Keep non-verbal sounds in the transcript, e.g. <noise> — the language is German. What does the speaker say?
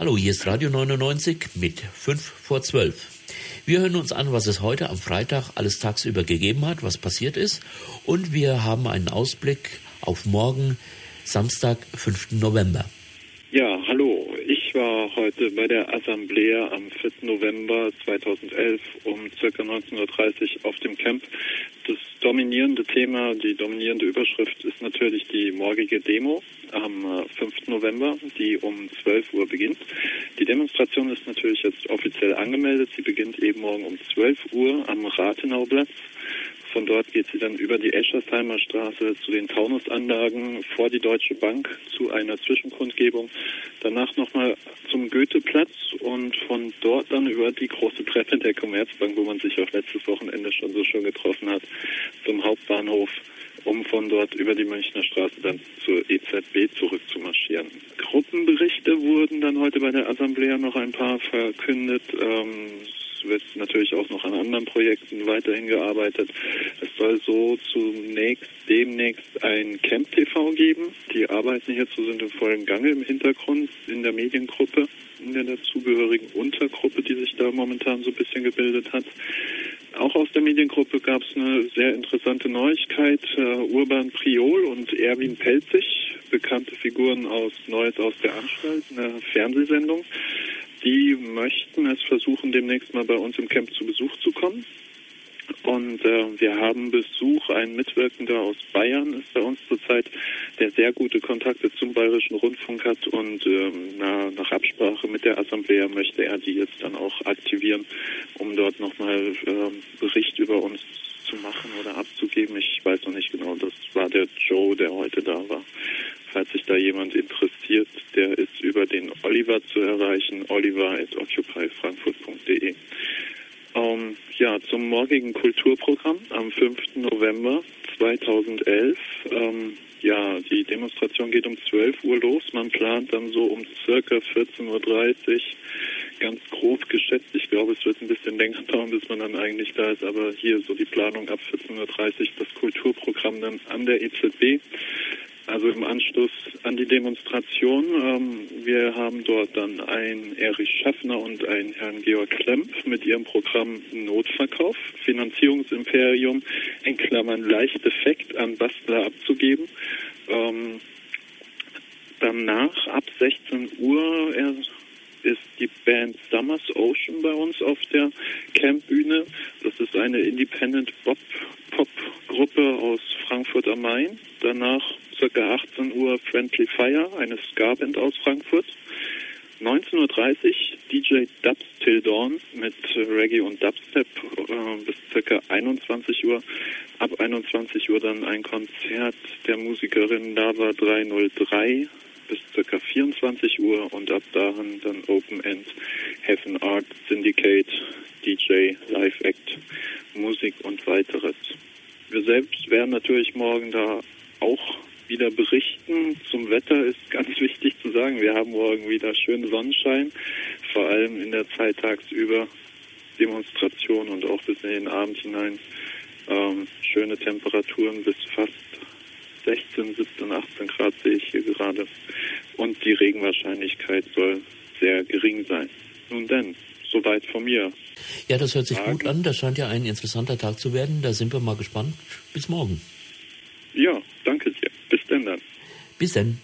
Hallo, hier ist Radio 99 mit 5 vor 12. Wir hören uns an, was es heute am Freitag alles tagsüber gegeben hat, was passiert ist. Und wir haben einen Ausblick auf morgen, Samstag, 5. November. Ja, hallo. Ich war heute bei der Assemblée am 4. November 2011 um ca. 19.30 Uhr auf dem Camp. Das dominierende Thema, die dominierende Überschrift ist natürlich die morgige Demo am 5. Äh, November, die um 12 Uhr beginnt. Die Demonstration ist natürlich jetzt offiziell angemeldet. Sie beginnt eben morgen um 12 Uhr am Rathenau-Platz. Von dort geht sie dann über die Eschersheimer Straße zu den Taunusanlagen vor die Deutsche Bank zu einer Zwischenkundgebung. Danach nochmal zum Goetheplatz und von dort dann über die große Treppe der Commerzbank, wo man sich auch letztes Wochenende schon so schön getroffen hat, zum Hauptbahnhof um von dort über die Münchner Straße dann zur EZB zurückzumarschieren. Gruppenberichte wurden dann heute bei der Assemblée noch ein paar verkündet. Ähm, es wird natürlich auch noch an anderen Projekten weiterhin gearbeitet. Es soll so zunächst demnächst ein Camp TV geben. Die Arbeiten hierzu sind im vollen Gange im Hintergrund in der Mediengruppe, in der dazugehörigen Untergruppe, die sich da momentan so ein bisschen gebildet hat. Auch aus der Mediengruppe gab es eine sehr interessante Neuigkeit. Uh, Urban Priol und Erwin Pelzig, bekannte Figuren aus Neues aus der Anstalt, eine Fernsehsendung. Die möchten es versuchen, demnächst mal bei uns im Camp zu Besuch zu kommen. Und äh, wir haben Besuch, ein Mitwirkender aus Bayern ist bei uns zurzeit, der sehr gute Kontakte zum Bayerischen Rundfunk hat. Und ähm, na, nach Absprache mit der Assemblée möchte er die jetzt dann auch aktivieren, um dort nochmal ähm, Bericht über uns zu machen oder abzugeben. Ich weiß noch nicht genau, das war der Joe, der heute da war. Falls sich da jemand interessiert, der ist über den Oliver zu erreichen, oliver occupyfrankfurt.de. Ähm, ja, zum morgigen Kulturprogramm am 5. November 2011. Ähm, ja, die Demonstration geht um 12 Uhr los. Man plant dann so um circa 14.30 Uhr, ganz grob geschätzt. Ich glaube, es wird ein bisschen länger dauern, bis man dann eigentlich da ist. Aber hier so die Planung ab 14.30 Uhr, das Kulturprogramm dann an der EZB also im Anschluss an die Demonstration. Ähm, wir haben dort dann einen Erich Schaffner und einen Herrn Georg Klemp mit ihrem Programm Notverkauf, Finanzierungsimperium, in Klammern Leichteffekt an Bastler abzugeben. Ähm, danach ab 16 Uhr ist die Band Summers Ocean bei uns auf der Campbühne. Das ist eine Independent Pop Gruppe aus Frankfurt am Main. Danach ca. 18 Uhr Friendly Fire, eine Ska-Band aus Frankfurt. 19.30 Uhr DJ Dubs Till Dawn mit Reggae und Dubstep äh, bis ca. 21 Uhr. Ab 21 Uhr dann ein Konzert der Musikerin Lava 303 bis ca. 24 Uhr und ab dahin dann Open End, Heaven Art, Syndicate, DJ, Live Act, Musik und weiteres. Wir selbst werden natürlich morgen da auch wieder berichten. Zum Wetter ist ganz <laughs> wichtig zu sagen, wir haben morgen wieder schönen Sonnenschein, vor allem in der Zeit tagsüber Demonstration und auch bis in den Abend hinein ähm, schöne Temperaturen bis fast 16, 17, 18 Grad sehe ich hier gerade. Und die Regenwahrscheinlichkeit soll sehr gering sein. Nun denn, soweit von mir. Ja, das hört sich Fragen? gut an. Das scheint ja ein interessanter Tag zu werden. Da sind wir mal gespannt. Bis morgen. Ja, danke sehr. Bis denn dann. Bis dann.